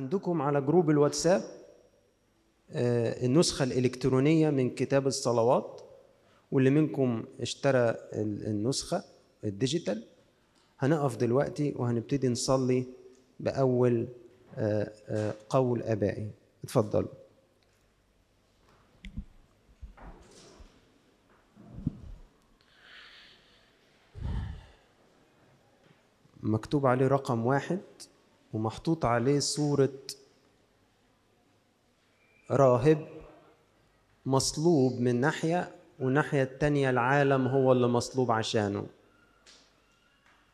عندكم على جروب الواتساب آه، النسخة الإلكترونية من كتاب الصلوات واللي منكم اشترى ال- النسخة ال digital. هنقف دلوقتي وهنبتدي نصلي بأول آه، آه، قول آبائي. اتفضلوا. مكتوب عليه رقم واحد. ومحطوط عليه صورة راهب مصلوب من ناحية والناحية التانية العالم هو اللي مصلوب عشانه.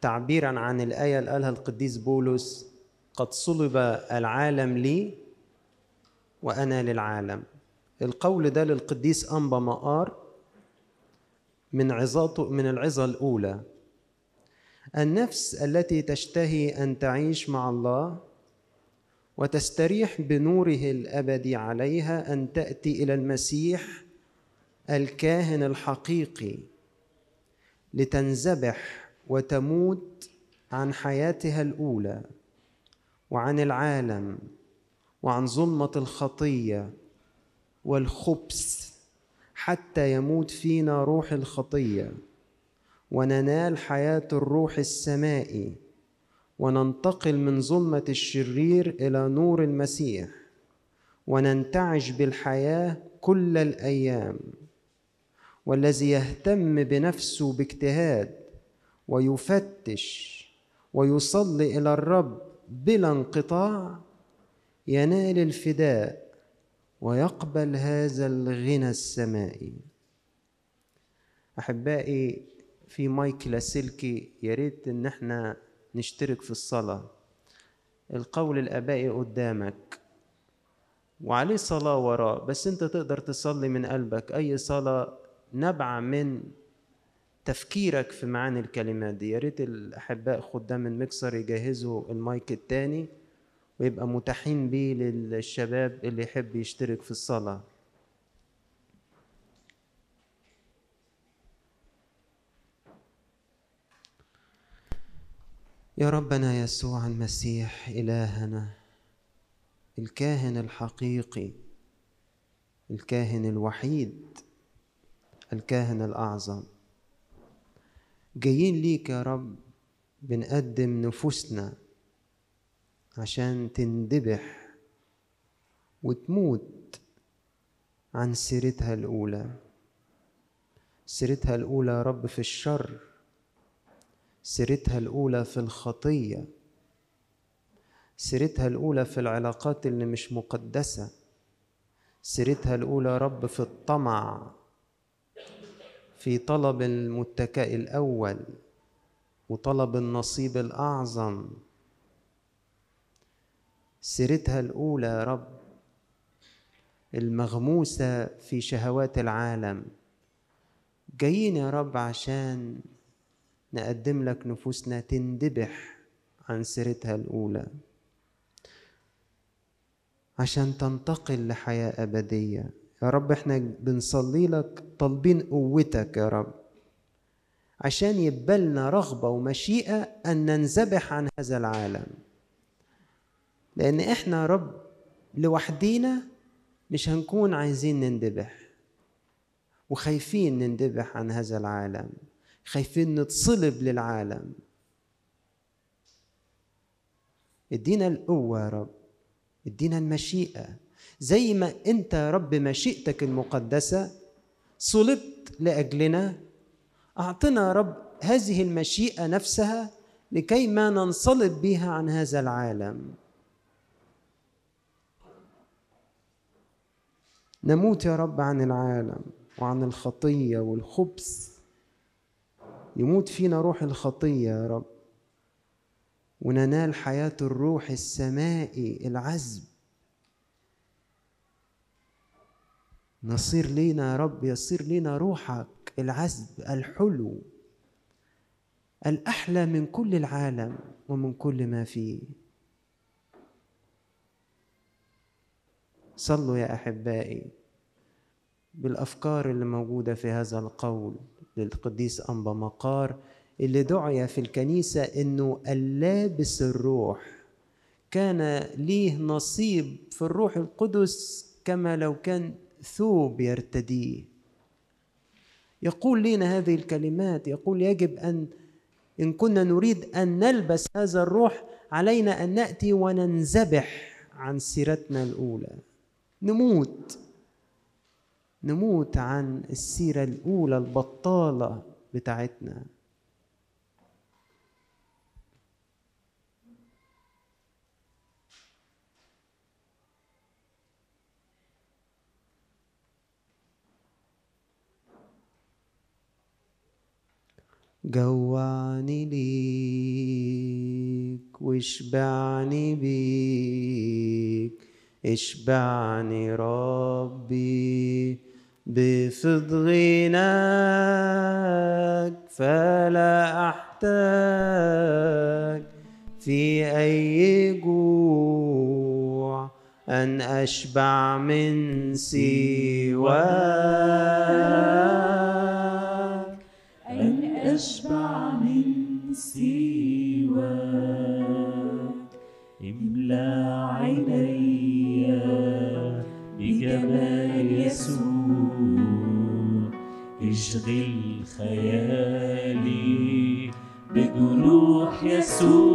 تعبيرا عن الآية اللي قالها القديس بولس قد صلب العالم لي وأنا للعالم. القول ده للقديس أنبا مقار من عظاته من العظة الأولى. النفس التي تشتهي أن تعيش مع الله وتستريح بنوره الابدي عليها أن تأتي إلى المسيح الكاهن الحقيقي لتنذبح وتموت عن حياتها الأولى وعن العالم وعن ظلمة الخطية والخبث حتى يموت فينا روح الخطية. وننال حياة الروح السمائي وننتقل من ظلمة الشرير إلى نور المسيح وننتعش بالحياة كل الأيام. والذي يهتم بنفسه باجتهاد ويفتش ويصلي إلى الرب بلا انقطاع ينال الفداء ويقبل هذا الغنى السمائي. أحبائي في مايك لاسلكي يا ريت إن إحنا نشترك في الصلاة. القول الآبائي قدامك. وعليه صلاة وراه بس أنت تقدر تصلي من قلبك. أي صلاة نبع من تفكيرك في معاني الكلمات دي. يا ريت الأحباء خدام المكسر يجهزوا المايك التاني ويبقى متاحين بيه للشباب اللي يحب يشترك في الصلاة. يا ربنا يسوع المسيح إلهنا الكاهن الحقيقي الكاهن الوحيد الكاهن الأعظم. جايين ليك يا رب بنقدم نفوسنا عشان تندبح وتموت عن سيرتها الأولى. سيرتها الأولى يا رب في الشر. سيرتها الأولى في الخطية. سيرتها الأولى في العلاقات اللي مش مقدسة. سيرتها الأولى رب في الطمع. في طلب المتكئ الأول وطلب النصيب الأعظم. سيرتها الأولى يا رب المغموسة في شهوات العالم. جايين يا رب عشان نقدم لك نفوسنا تندبح عن سيرتها الأولى. عشان تنتقل لحياة أبدية. يا رب إحنا بنصلي لك طالبين قوتك يا رب. عشان يبلنا رغبة ومشيئة أن ننذبح عن هذا العالم. لأن إحنا يا رب لوحدينا مش هنكون عايزين نندبح وخايفين نندبح عن هذا العالم. خايفين نتصلب للعالم. ادينا القوة يا رب. ادينا المشيئة. زي ما انت يا رب مشيئتك المقدسة صلبت لأجلنا. أعطنا رب هذه المشيئة نفسها لكي ما ننصلب بها عن هذا العالم. نموت يا رب عن العالم وعن الخطية والخبث. يموت فينا روح الخطية يا رب. وننال حياة الروح السمائي العذب. نصير لينا يا رب يصير لينا روحك العذب الحلو الأحلى من كل العالم ومن كل ما فيه. صلوا يا أحبائي بالأفكار اللي موجودة في هذا القول. للقديس أنبا مقار اللي دعي في الكنيسة إنه اللابس الروح. كان ليه نصيب في الروح القدس كما لو كان ثوب يرتديه. يقول لنا هذه الكلمات يقول يجب أن إن كنا نريد أن نلبس هذا الروح علينا أن نأتي وننذبح عن سيرتنا الأولى. نموت. نموت عن السيرة الأولى البطالة بتاعتنا. جوعني ليك واشبعني بيك اشبعني ربي. بفض غناك فلا أحتاج في أي جوع أن أشبع من سواك. أن أشبع من سواك. املى عيني اشغل خيالي بجروح يسوع.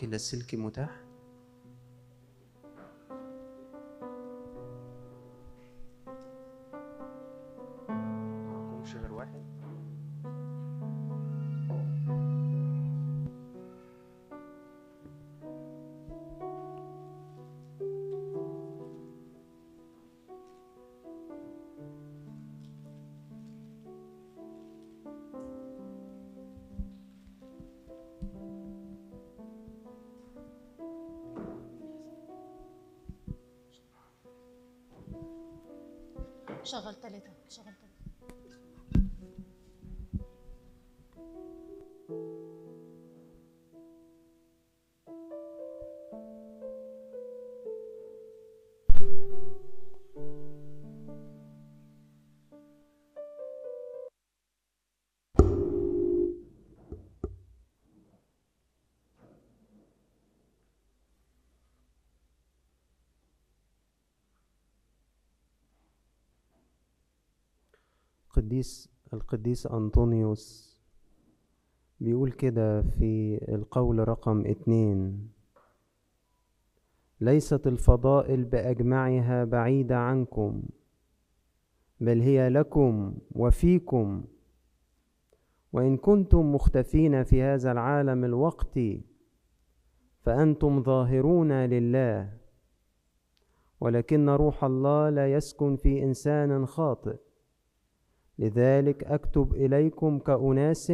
آه، المايك اللاسلكي متاح؟ شغل ثلاثة شغل ثلاثة قديس القديس أنطونيوس بيقول كده في القول رقم اتنين ليست الفضائل بأجمعها بعيدة عنكم بل هي لكم وفيكم. وإن كنتم مختفين في هذا العالم الوقتي فأنتم ظاهرون لله ولكن روح الله لا يسكن في إنسان خاطئ. لذلك أكتب إليكم كأناس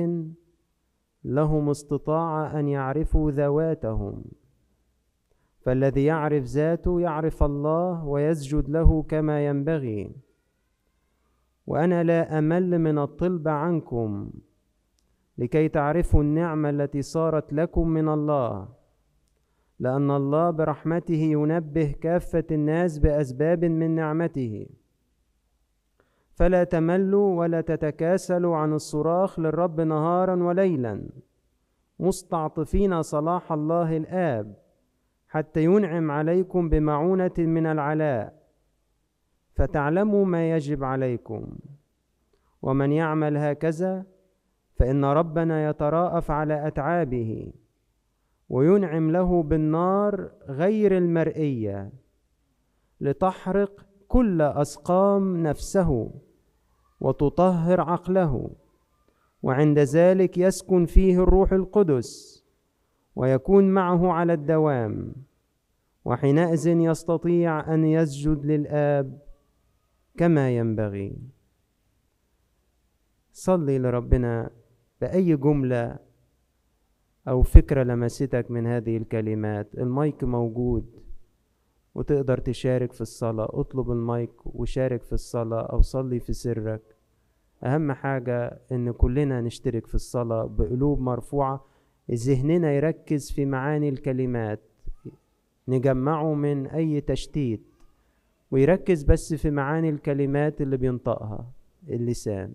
لهم استطاعه أن يعرفوا ذواتهم. فالذي يعرف ذاته يعرف الله ويسجد له كما ينبغي. وأنا لا أمل من الطلب عنكم لكي تعرفوا النعمة التي صارت لكم من الله لأن الله برحمته ينبه كافة الناس بأسباب من نعمته. فلا تملوا ولا تتكاسلوا عن الصراخ للرب نهارا وليلا. مستعطفين صلاح الله الآب حتى ينعم عليكم بمعونة من العلاء. فتعلموا ما يجب عليكم. ومن يعمل هكذا فإن ربنا يتراءف على أتعابه وينعم له بالنار غير المرئية لتحرق كل أسقام نفسه. وتطهر عقله وعند ذلك يسكن فيه الروح القدس ويكون معه على الدوام وحينئذ يستطيع أن يسجد للآب كما ينبغي. صلي لربنا بأي جملة أو فكرة لمستك من هذه الكلمات. المايك موجود. وتقدر تشارك في الصلاة. اطلب المايك وشارك في الصلاة أو صلي في سرك. أهم حاجة إن كلنا نشترك في الصلاة بقلوب مرفوعة. ذهننا يركز في معاني الكلمات. نجمعه من أي تشتيت. ويركز بس في معاني الكلمات اللي بينطقها. اللسان.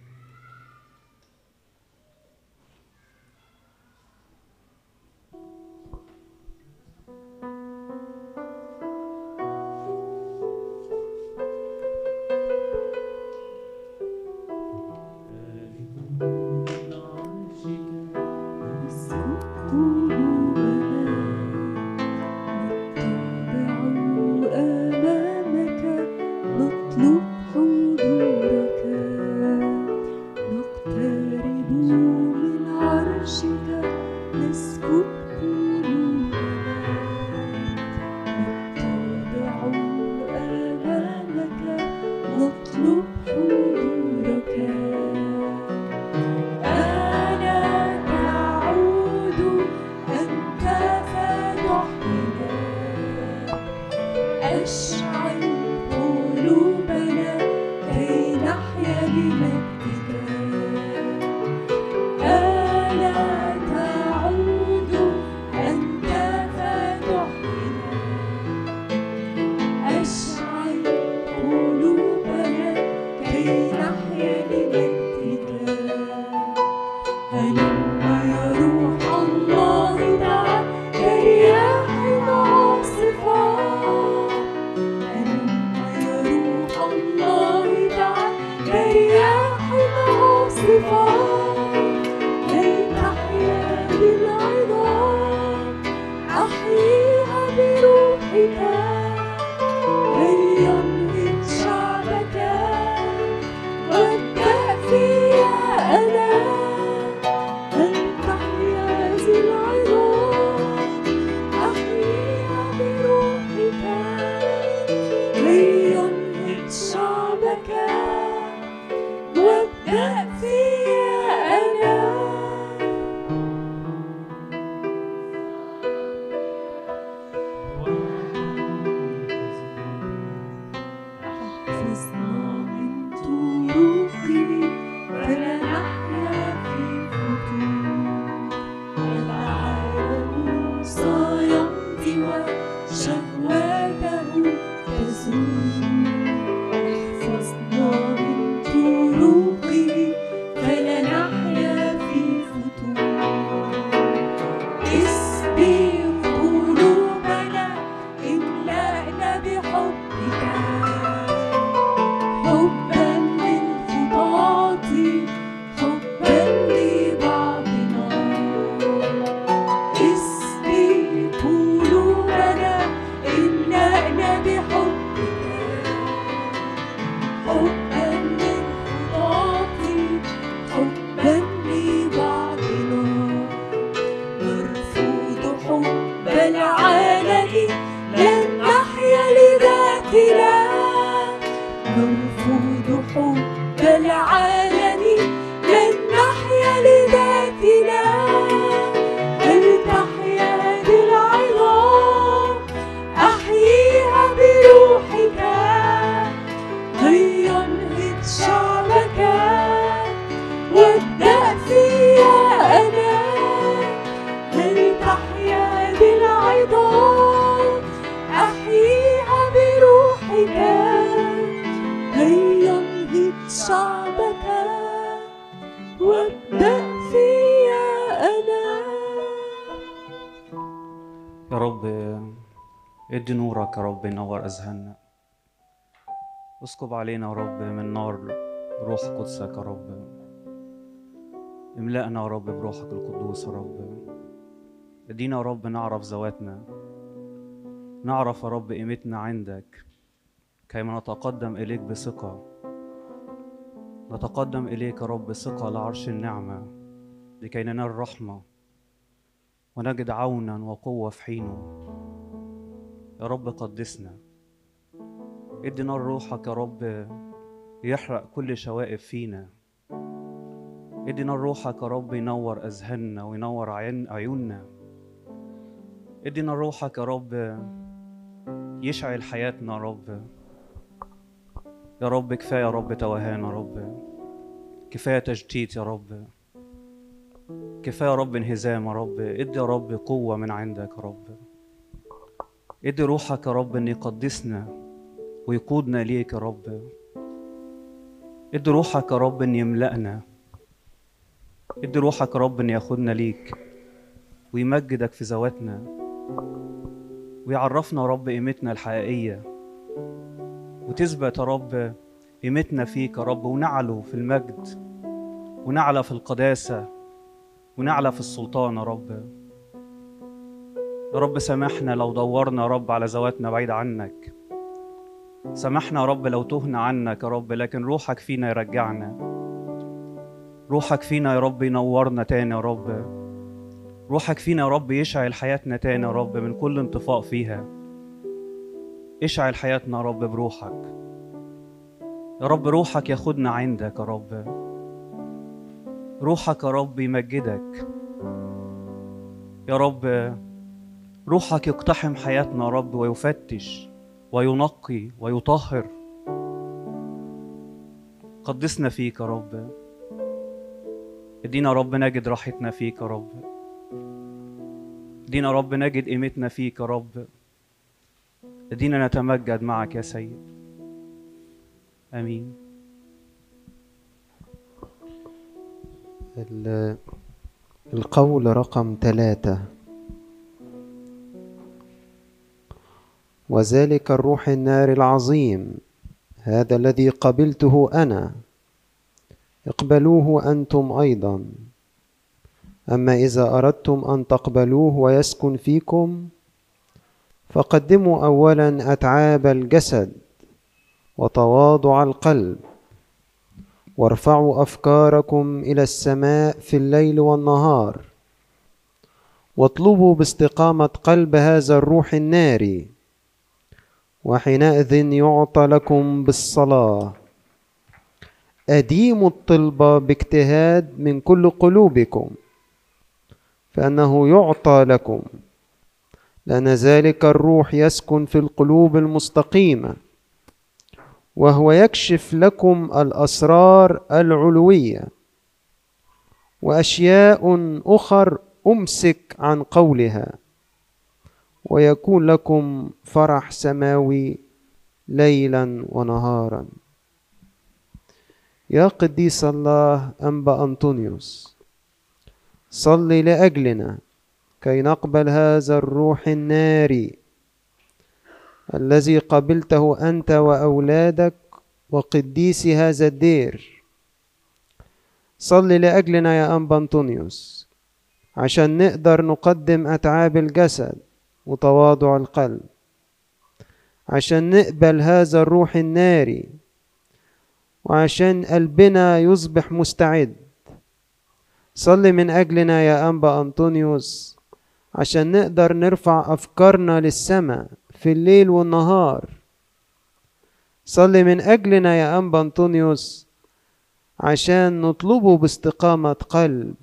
نورك يا رب ينور أذهاننا. اسكب علينا يا رب من نار روح قدسك يا رب. املأنا يا رب بروحك القدوس يا رب. ادينا يا رب نعرف ذواتنا. نعرف يا رب قيمتنا عندك. كيما نتقدم إليك بثقة. نتقدم إليك يا رب بثقة لعرش النعمة. لكي ننال رحمة ونجد عونا وقوة في حينه. يا رب قدسنا. ادي نار روحك يا رب يحرق كل شوائب فينا. ادي نار روحك يا رب ينور أذهاننا وينور عيوننا. ادي نار روحك يا رب يشعل حياتنا يا رب. يا رب كفاية يا رب توهان يا رب. كفاية تجديد يا رب. كفاية يا رب انهزام يا رب. ادي يا رب قوة من عندك يا رب. ادي روحك يا رب أن يقدسنا ويقودنا ليك يا رب. ادي روحك يا رب أن يملأنا. ادي روحك يا رب أن ياخدنا ليك ويمجدك في ذواتنا. ويعرفنا يا رب قيمتنا الحقيقية. وتثبت يا رب قيمتنا فيك يا رب. ونعلو في المجد. ونعلى في القداسة. ونعلى في السلطان يا رب. يا رب سامحنا لو دورنا يا رب على ذواتنا بعيد عنك. سامحنا يا رب لو تهنا عنك يا رب لكن روحك فينا يرجعنا. روحك فينا يا رب ينورنا تاني يا رب. روحك فينا يا رب يشعل حياتنا تاني يا رب من كل انطفاء فيها. اشعل حياتنا يا رب بروحك. يا رب روحك ياخدنا عندك يا رب. روحك يا رب يمجدك. يا رب روحك يقتحم حياتنا يا رب ويفتش وينقي ويطهر. قدسنا فيك يا رب. ادينا يا رب نجد راحتنا فيك يا رب. ادينا يا رب نجد قيمتنا فيك يا رب. ادينا نتمجد معك يا سيد. آمين. ال- القول رقم ثلاثة. وذلك الروح النار العظيم. هذا الذي قبلته أنا. اقبلوه أنتم أيضا. أما إذا أردتم أن تقبلوه ويسكن فيكم فقدموا أولا أتعاب الجسد وتواضع القلب. وارفعوا أفكاركم إلى السماء في الليل والنهار. واطلبوا باستقامة قلب هذا الروح الناري. وحينئذ يعطى لكم بالصلاة. اديموا الطلبه باجتهاد من كل قلوبكم فإنه يعطى لكم. لأن ذلك الروح يسكن في القلوب المستقيمة وهو يكشف لكم الأسرار العلوية. وأشياء أخر أمسك عن قولها. ويكون لكم فرح سماوي ليلا ونهارا. يا قديس الله انبا أنطونيوس صل لأجلنا كي نقبل هذا الروح الناري الذي قبلته أنت وأولادك وقديسي هذا الدير. صل لأجلنا يا انبا أنطونيوس عشان نقدر نقدم أتعاب الجسد. وتواضع القلب. عشان نقبل هذا الروح الناري. وعشان قلبنا يصبح مستعد. صل من أجلنا يا أنبا أنطونيوس. عشان نقدر نرفع أفكارنا للسماء في الليل والنهار. صل من أجلنا يا أنبا أنطونيوس. عشان نطلبه باستقامة قلب.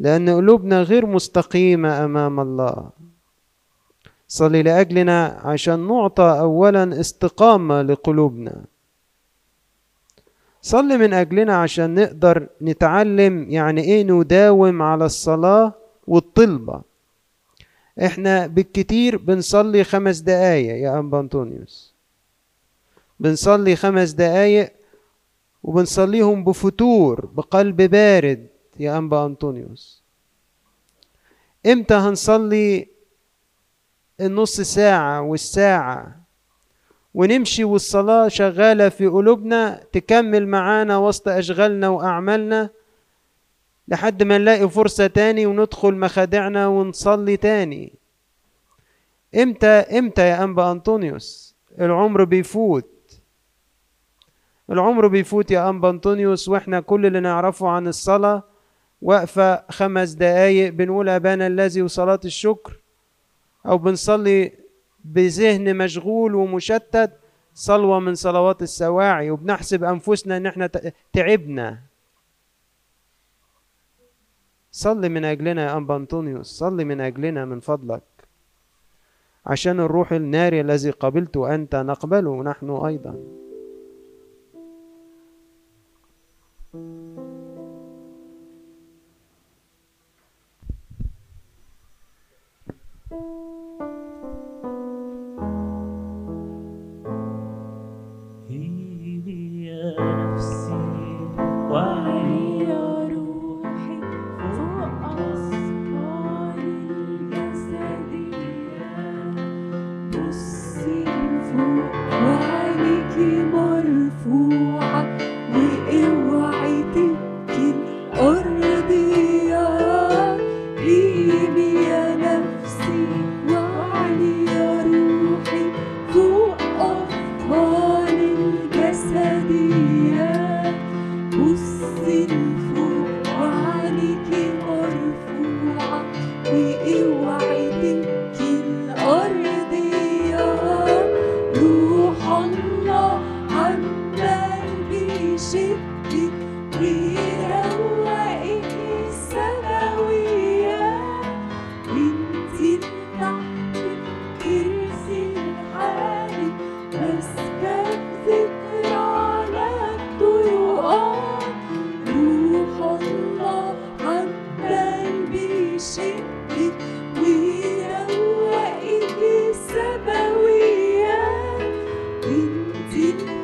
لأن قلوبنا غير مستقيمة أمام الله. صل لأجلنا عشان نعطى أولا استقامة لقلوبنا. صل من أجلنا عشان نقدر نتعلم يعني إيه نداوم على الصلاة والطلبة. إحنا بالكتير بنصلي خمس دقايق يا أنبا أنطونيوس بنصلي خمس دقايق وبنصليهم بفتور بقلب بارد. يا أنبا أنطونيوس. إمتى هنصلي النص ساعة والساعة ونمشي والصلاة شغالة في قلوبنا تكمل معانا وسط أشغالنا وأعمالنا لحد ما نلاقي فرصة تاني وندخل مخادعنا ونصلي تاني. إمتى إمتى يا أنبا أنطونيوس؟ العمر بيفوت. العمر بيفوت يا أنبا أنطونيوس وإحنا كل اللي نعرفه عن الصلاة واقفة خمس دقايق بنقول أبانا الذي وصلاة الشكر أو بنصلي بذهن مشغول ومشتت صلوة من صلوات السواعي وبنحسب أنفسنا إن إحنا ت- تعبنا. صلي من أجلنا يا أنبا أنطونيوس صلي من أجلنا من فضلك عشان الروح الناري الذي قبلته أنت نقبله نحن أيضا. See?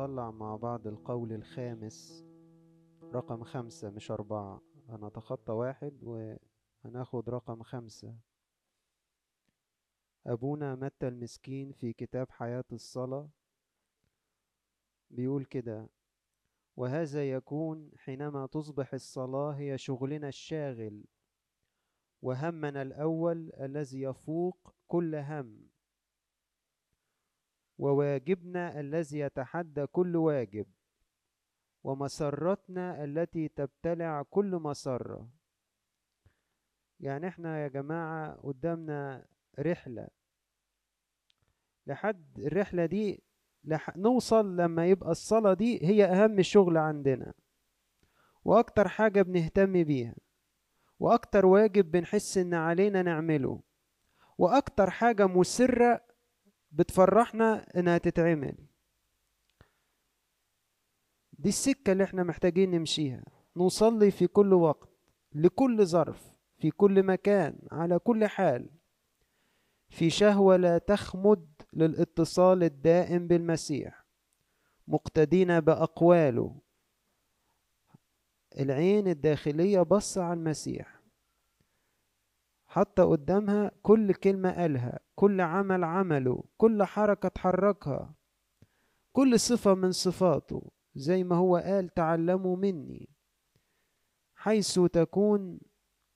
نطلع مع بعض القول الخامس. رقم خمسة مش أربعة. هنتخطى واحد وهناخد رقم خمسة. أبونا متى المسكين في كتاب حياة الصلاة؟ بيقول كده. وهذا يكون حينما تصبح الصلاة هي شغلنا الشاغل. وهمنا الأول الذي يفوق كل هم. وواجبنا الذي يتحدى كل واجب ومسرتنا التي تبتلع كل مسرة. يعني إحنا يا جماعة قدامنا رحلة. لحد الرحلة دي لح... نوصل لما يبقى الصلاة دي هي أهم شغل عندنا. وأكتر حاجة بنهتم بيها وأكتر واجب بنحس إن علينا نعمله وأكتر حاجة مسرة بتفرحنا إنها تتعمل. دي السكة اللي إحنا محتاجين نمشيها. نصلي في كل وقت لكل ظرف في كل مكان على كل حال. في شهوة لا تخمد للاتصال الدائم بالمسيح. مقتدين بأقواله. العين الداخلية بص على المسيح. حتى قدامها كل كلمة قالها كل عمل عمله كل حركة اتحركها كل صفة من صفاته زي ما هو قال تعلموا مني. حيث تكون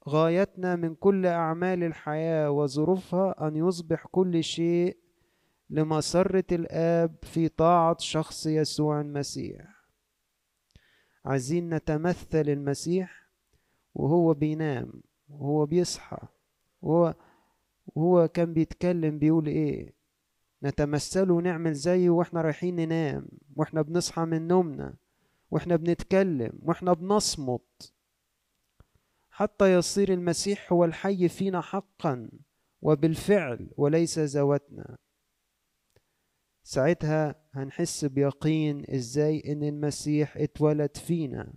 غايتنا من كل أعمال الحياة وظروفها أن يصبح كل شيء لمسرة الآب في طاعة شخص يسوع المسيح. عايزين نتمثل المسيح وهو بينام وهو بيصحى. وهو وهو كان بيتكلم بيقول إيه؟ نتمثله ونعمل زيه وإحنا رايحين ننام وإحنا بنصحى من نومنا وإحنا بنتكلم وإحنا بنصمت. حتى يصير المسيح هو الحي فينا حقا وبالفعل وليس ذواتنا. ساعتها هنحس بيقين إزاي إن المسيح اتولد فينا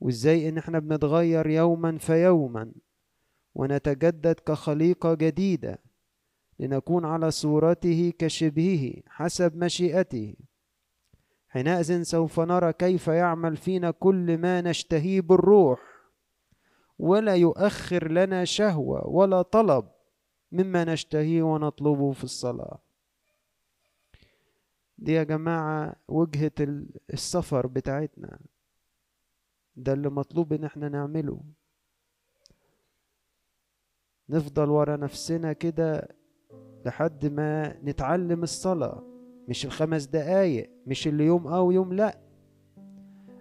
وإزاي إن إحنا بنتغير يوما فيوما ونتجدد كخليقة جديدة لنكون على صورته كشبهه حسب مشيئته. حينئذ سوف نرى كيف يعمل فينا كل ما نشتهيه بالروح. ولا يؤخر لنا شهوة ولا طلب مما نشتهيه ونطلبه في الصلاة. دي يا جماعة وجهة السفر بتاعتنا. ده اللي مطلوب إن إحنا نعمله. نفضل ورا نفسنا كده لحد ما نتعلم الصلاة. مش الخمس دقايق مش اللي يوم أو يوم لأ.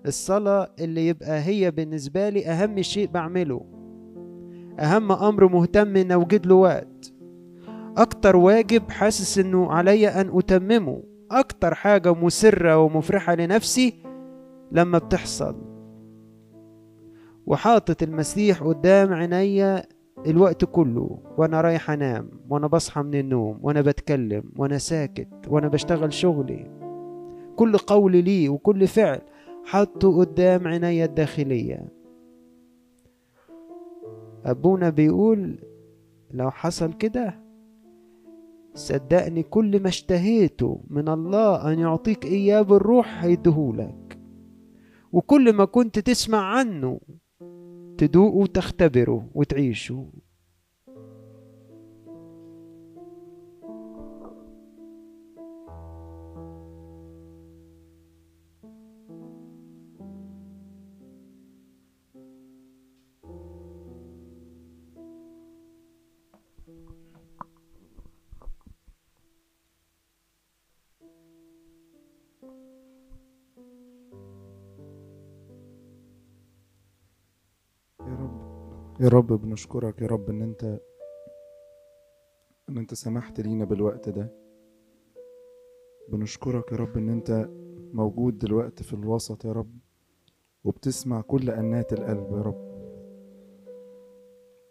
الصلاة اللي يبقى هي بالنسبة لي أهم شيء بعمله. أهم أمر مهتم إن أوجد له وقت. أكتر واجب حاسس إنه عليا أن أتممه. أكتر حاجة مسرة ومفرحة لنفسي لما بتحصل. وحاطط المسيح قدام عينيا الوقت كله وأنا رايح أنام وأنا بصحى من النوم وأنا بتكلم وأنا ساكت وأنا بشتغل شغلي. كل قول لي وكل فعل حطه قدام عيني الداخلية. أبونا بيقول لو حصل كده صدقني كل ما اشتهيته من الله أن يعطيك إياه بالروح هيديهولك. وكل ما كنت تسمع عنه تدوقه وتختبره وتعيشه يا رب بنشكرك يا رب إن أنت إن أنت سمحت لينا بالوقت ده. بنشكرك يا رب إن أنت موجود دلوقتي في الوسط يا رب وبتسمع كل أنات القلب يا رب.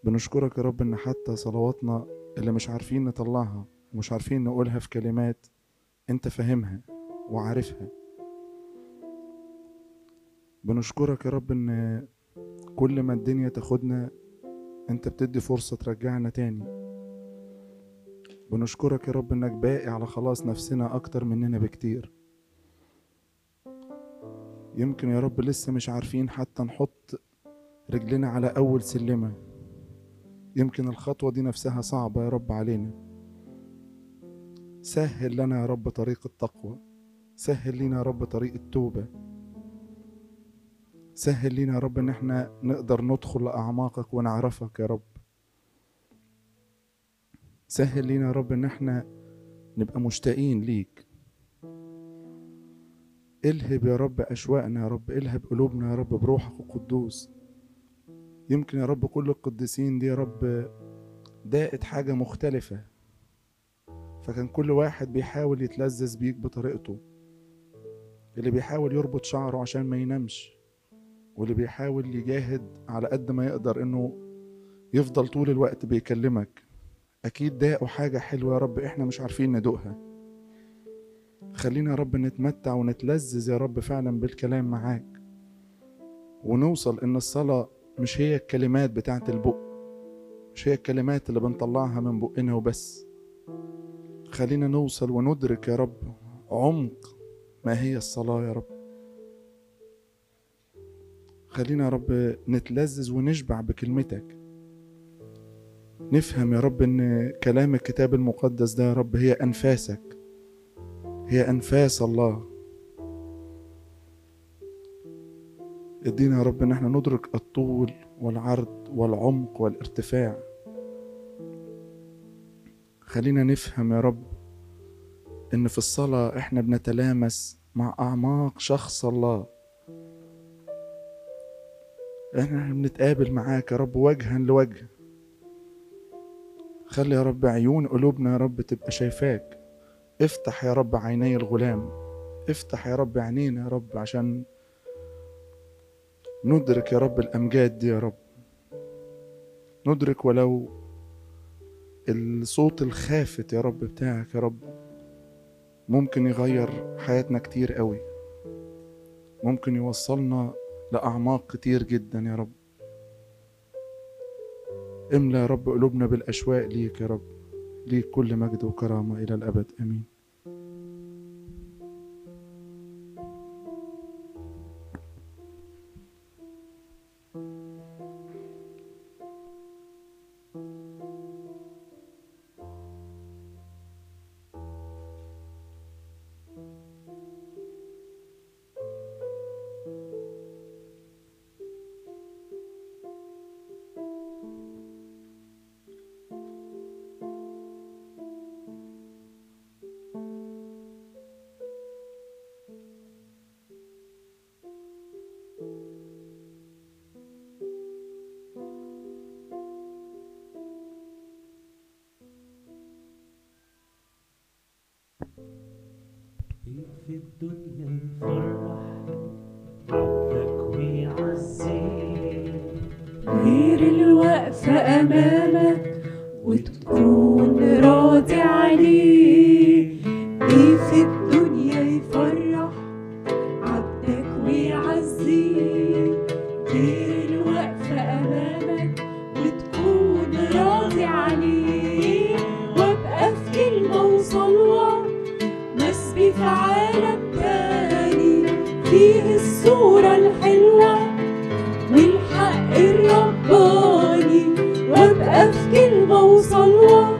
بنشكرك يا رب إن حتى صلواتنا اللي مش عارفين نطلعها ومش عارفين نقولها في كلمات أنت فاهمها وعارفها. بنشكرك يا رب إن كل ما الدنيا تاخدنا أنت بتدي فرصة ترجعنا تاني. بنشكرك يا رب إنك باقي على خلاص نفسنا أكتر مننا بكتير. يمكن يا رب لسه مش عارفين حتى نحط رجلنا على أول سلمة. يمكن الخطوة دي نفسها صعبة يا رب علينا. سهل لنا يا رب طريق التقوى. سهل لنا يا رب طريق التوبة. سهل لنا يا رب إن إحنا نقدر ندخل لأعماقك ونعرفك يا رب. سهل لنا يا رب إن إحنا نبقى مشتاقين ليك. الهب يا رب أشواقنا يا رب الهب قلوبنا يا رب بروحك القدوس. يمكن يا رب كل القديسين دي يا رب داقت حاجة مختلفة. فكان كل واحد بيحاول يتلذذ بيك بطريقته. اللي بيحاول يربط شعره عشان ما ينامش. واللي بيحاول يجاهد على قد ما يقدر إنه يفضل طول الوقت بيكلمك أكيد داقوا حاجة حلوة يا رب إحنا مش عارفين ندوقها. خلينا يا رب نتمتع ونتلذذ يا رب فعلا بالكلام معاك. ونوصل إن الصلاة مش هي الكلمات بتاعت البق مش هي الكلمات اللي بنطلعها من بقنا وبس. خلينا نوصل وندرك يا رب عمق ما هي الصلاة يا رب. خلينا يا رب نتلذذ ونشبع بكلمتك. نفهم يا رب إن كلام الكتاب المقدس ده يا رب هي أنفاسك. هي أنفاس الله. ادينا يا رب إن إحنا ندرك الطول والعرض والعمق والارتفاع. خلينا نفهم يا رب إن في الصلاة إحنا بنتلامس مع أعماق شخص الله. إحنا بنتقابل معاك يا رب وجها لوجه. خلي يا رب عيون قلوبنا يا رب تبقى شايفاك. افتح يا رب عيني الغلام. افتح يا رب عينينا يا رب عشان ندرك يا رب الأمجاد دي يا رب. ندرك ولو الصوت الخافت يا رب بتاعك يا رب ممكن يغير حياتنا كتير قوي. ممكن يوصلنا لأعماق كتير جدا يا رب. املى يا رب قلوبنا بالأشواق ليك يا رب ليك كل مجد وكرامة إلى الأبد. آمين. الرباني وابقى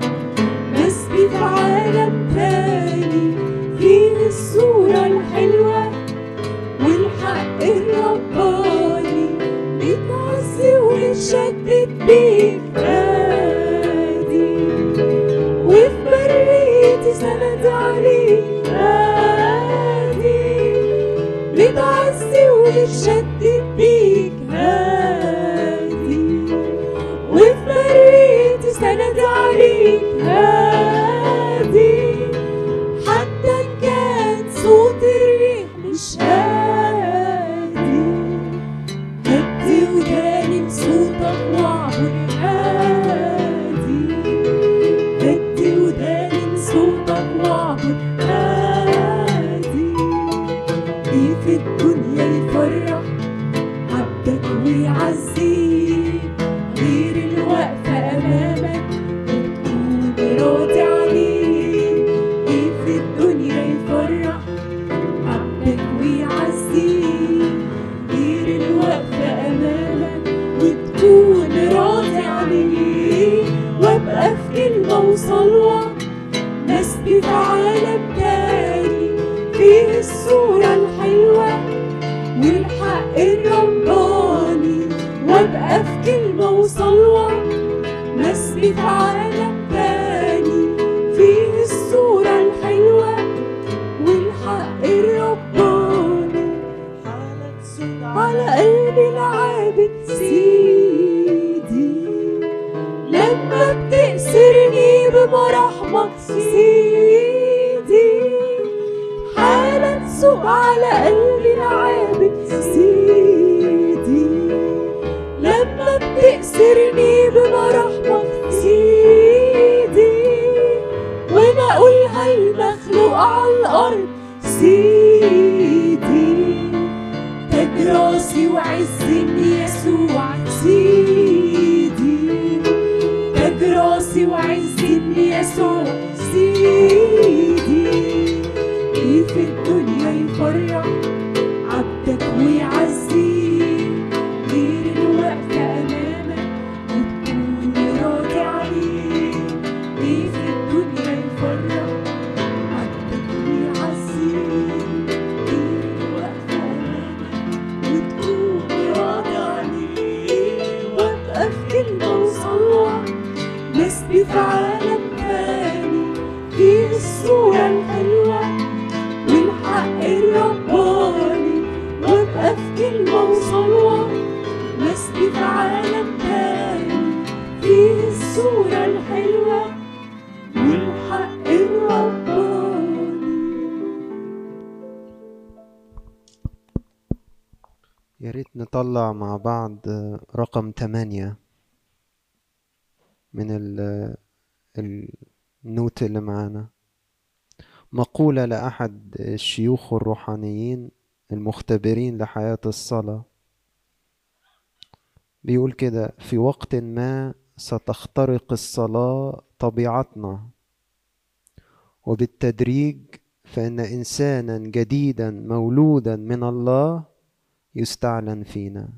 يا ريت نطلع مع بعض رقم تمانية من ال- النوت اللي معانا. مقولة لأحد الشيوخ الروحانيين المختبرين لحياة الصلاة. بيقول كده في وقت ما ستخترق الصلاة طبيعتنا وبالتدريج فإن إنسانا جديدا مولودا من الله يستعلن فينا.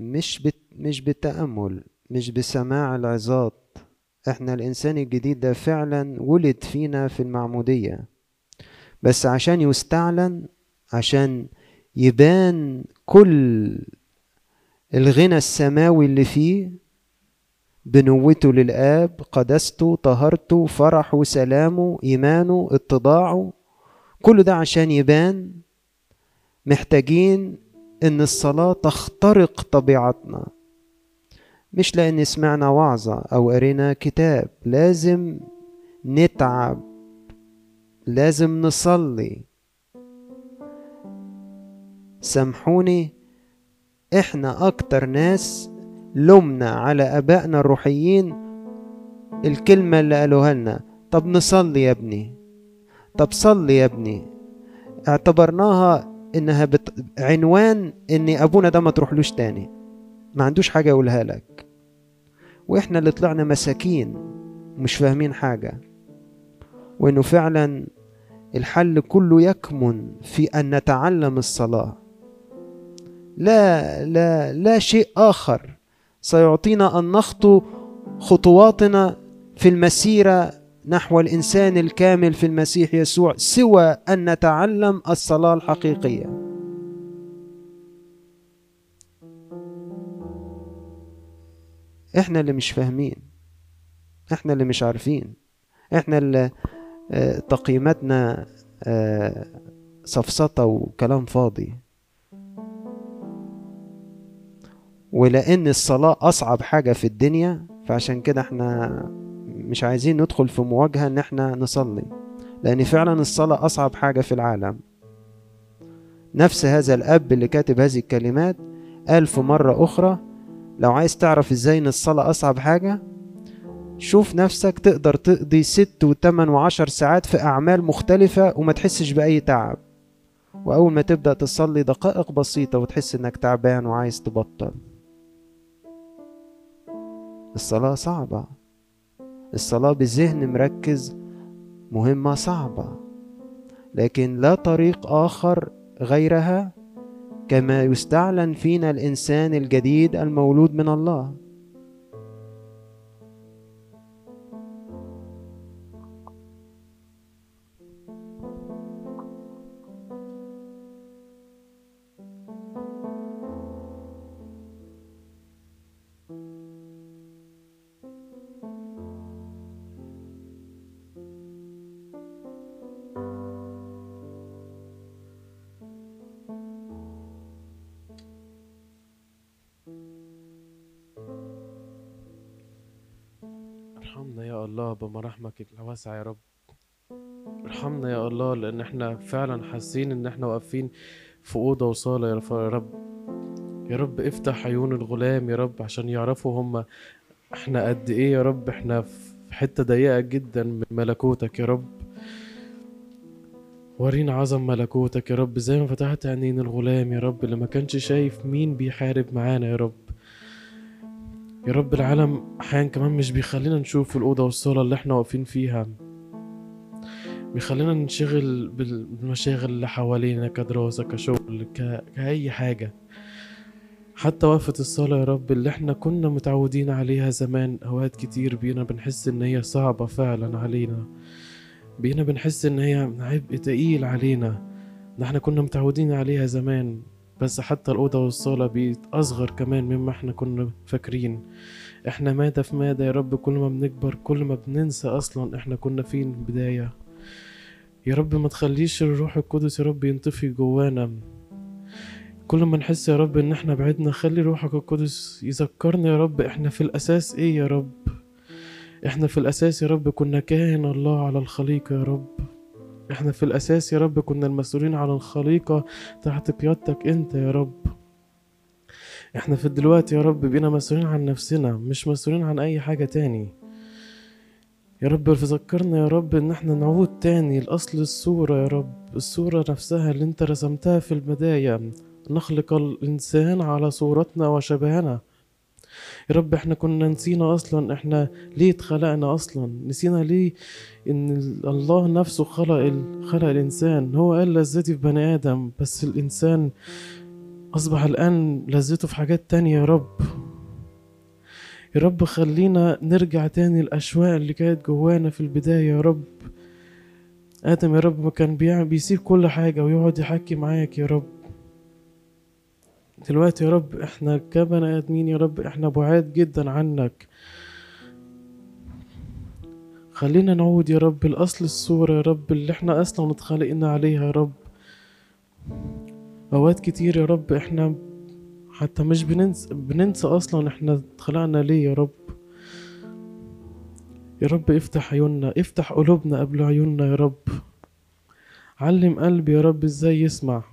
مش بت مش بالتأمل مش بسماع العظات. إحنا الإنسان الجديد ده فعلا ولد فينا في المعمودية. بس عشان يستعلن عشان يبان كل الغنى السماوي اللي فيه بنوته للآب قدسته طهرته فرحه سلامه إيمانه اتضاعه كل ده عشان يبان محتاجين إن الصلاة تخترق طبيعتنا. مش لأن سمعنا وعظة أو قرينا كتاب لازم نتعب لازم نصلي. سامحوني إحنا أكتر ناس لومنا على آبائنا الروحيين الكلمة اللي قالوها لنا. طب نصلي يا ابني. طب صلي يا ابني. اعتبرناها إنها بت... عنوان إن أبونا ده ما تروحلوش تاني. ما عندوش حاجة يقولها لك. وإحنا اللي طلعنا مساكين مش فاهمين حاجة. وإنه فعلا الحل كله يكمن في أن نتعلم الصلاة. لا لا لا شيء آخر. سيعطينا أن نخطو خطواتنا في المسيرة نحو الإنسان الكامل في المسيح يسوع سوى أن نتعلم الصلاة الحقيقية. إحنا اللي مش فاهمين. إحنا اللي مش عارفين. إحنا اللي آه، تقييماتنا آه، سفسطه وكلام فاضي. ولأن الصلاة أصعب حاجة في الدنيا فعشان كده إحنا مش عايزين ندخل في مواجهة إن إحنا نصلي لأن فعلا الصلاة أصعب حاجة في العالم. نفس هذا الأب اللي كاتب هذه الكلمات قال في مرة أخرى لو عايز تعرف إزاي إن الصلاة أصعب حاجة شوف نفسك تقدر تقضي ست وتمن وعشر ساعات في أعمال مختلفة وما تحسش بأي تعب. وأول ما تبدأ تصلي دقائق بسيطة وتحس إنك تعبان وعايز تبطل. الصلاة صعبة. الصلاة بذهن مركز مهمة صعبة. لكن لا طريق آخر غيرها كما يستعلن فينا الإنسان الجديد المولود من الله. بمراحمك الواسعة يا رب. ارحمنا يا الله لأن إحنا فعلا حاسين إن إحنا واقفين في أوضة وصالة يا رب- يا رب افتح عيون الغلام يا رب عشان يعرفوا هم إحنا قد إيه يا رب. إحنا في حتة ضيقة جدا من ملكوتك يا رب. ورينا عظم ملكوتك يا رب. زي ما فتحت عينين الغلام يا رب اللي ما كانش شايف مين بيحارب معانا يا رب. يا رب العالم أحيانا كمان مش بيخلينا نشوف الأوضة والصالة اللي إحنا واقفين فيها. بيخلينا ننشغل بال- بالمشاغل اللي حوالينا كدراسة كشغل ك... كأي حاجة. حتى وقفة الصلاة يا رب اللي إحنا كنا متعودين عليها زمان أوقات كتير بينا بنحس إن هي صعبة فعلا علينا. بينا بنحس إن هي عبء تقيل علينا إن إحنا كنا متعودين عليها زمان. بس حتى الأوضة والصالة بقت أصغر كمان مما إحنا كنا فاكرين. إحنا مادة في مادة يا رب؟ كل ما بنكبر كل ما بننسى أصلا إحنا كنا فين بداية يا رب ما تخليش الروح القدس يا رب ينطفي جوانا. كل ما نحس يا رب إن إحنا بعدنا خلي روحك القدس يذكرنا يا رب. إحنا في الأساس إيه يا رب؟ إحنا في الأساس يا رب كنا كاهن الله على الخليقة يا رب. إحنا في الأساس يا رب كنا المسؤولين عن الخليقة تحت قيادتك أنت يا رب. إحنا في دلوقتي يا رب بقينا مسؤولين عن نفسنا مش مسؤولين عن أي حاجة تاني. يا رب فذكرنا يا رب إن إحنا نعود تاني لأصل الصورة يا رب الصورة نفسها اللي أنت رسمتها في البداية. نخلق الإنسان على صورتنا وشبهنا. يا رب إحنا كنا نسينا أصلا إحنا ليه اتخلقنا أصلا؟ نسينا ليه إن ال- الله نفسه خلق خلق الإنسان؟ هو قال لذتي في بني آدم بس الإنسان أصبح الآن لذته في حاجات تانية يا رب. يا رب خلينا نرجع تاني الأشواق اللي كانت جوانا في البداية يا رب. آدم يا رب كان بيعمل بيسيب كل حاجة ويقعد يحكي معاك يا رب. دلوقتي يا رب إحنا كبني آدمين يا رب إحنا بعاد جدا عنك. خلينا نعود يا رب لأصل الصورة يا رب اللي إحنا أصلا اتخلقنا عليها يا رب. أوقات كتير يا رب إحنا حتى مش بننسى بننسى أصلا إحنا اتخلقنا ليه يا رب. يا رب افتح عيوننا افتح قلوبنا قبل عيوننا يا رب. علم قلبي يا رب إزاي يسمع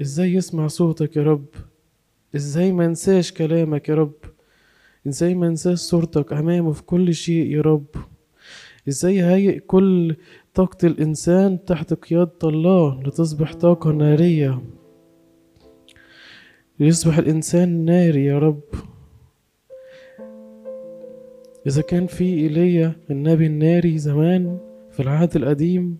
إزاي يسمع صوتك يا رب. إزاي ما انساش كلامك يا رب؟ إزاي ما انساش صورتك أمامه في كل شيء يا رب؟ إزاي هيئ كل طاقة الإنسان تحت قيادة الله لتصبح طاقة نارية؟ ليصبح الإنسان ناري يا رب. إذا كان في إيليا النبي الناري زمان في العهد القديم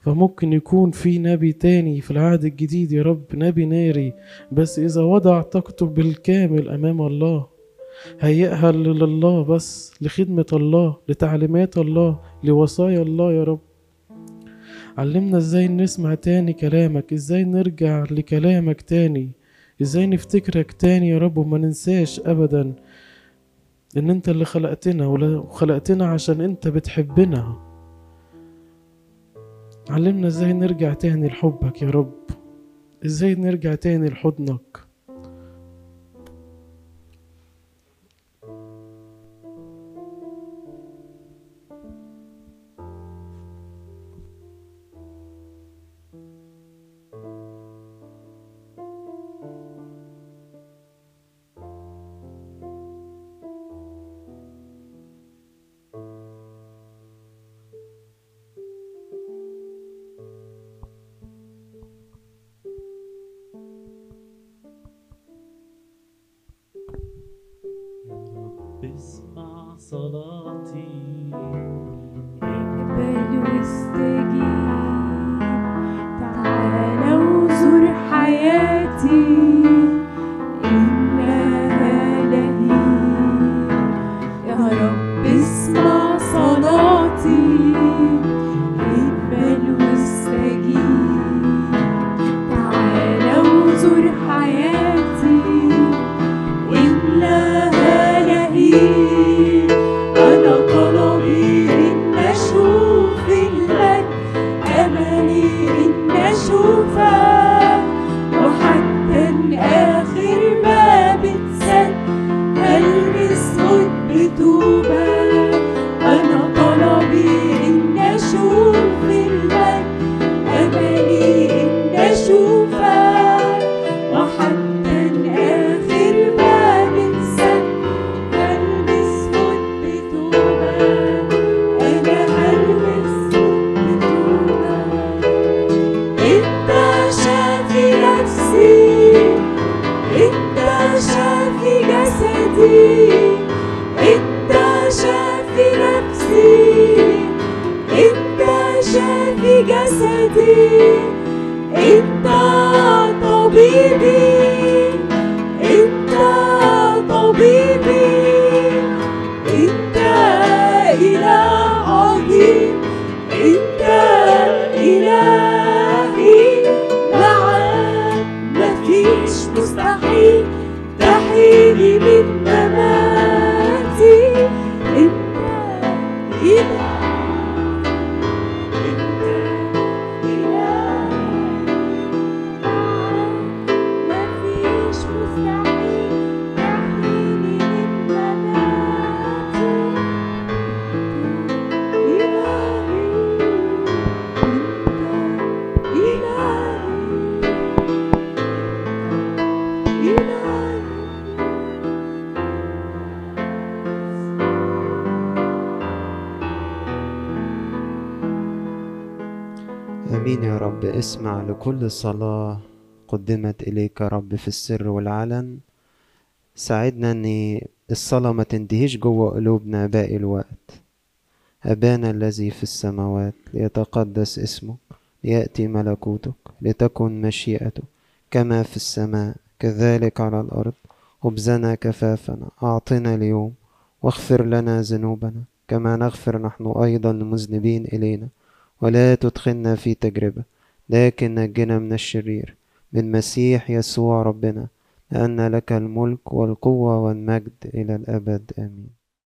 فممكن يكون في نبي تاني في العهد الجديد يا رب نبي ناري. بس إذا وضع طاقته بالكامل أمام الله هيئها لله بس لخدمة الله لتعليمات الله لوصايا الله يا رب. علمنا إزاي نسمع تاني كلامك إزاي نرجع لكلامك تاني إزاي نفتكرك تاني يا رب وما ننساش ابدا إن أنت اللي خلقتنا وخلقتنا عشان أنت بتحبنا. علمنا إزاي نرجع تاني لحبك يا رب. إزاي نرجع تاني لحضنك. رب اسمع اسمع لكل صلاة قدمت إليك يا رب في السر والعلن. ساعدنا أن الصلاة ما تنتهيش جوه قلوبنا باقي الوقت. أبانا الذي في السماوات ليتقدس اسمك ليأتي ملكوتك لتكن مشيئتك كما في السماء كذلك على الأرض. خبزنا كفافنا أعطنا اليوم واغفر لنا ذنوبنا كما نغفر نحن أيضا المذنبين إلينا. ولا تدخلنا في تجربة لكن نجنا من الشرير من مسيح يسوع ربنا لأن لك الملك والقوة والمجد إلى الأبد. آمين.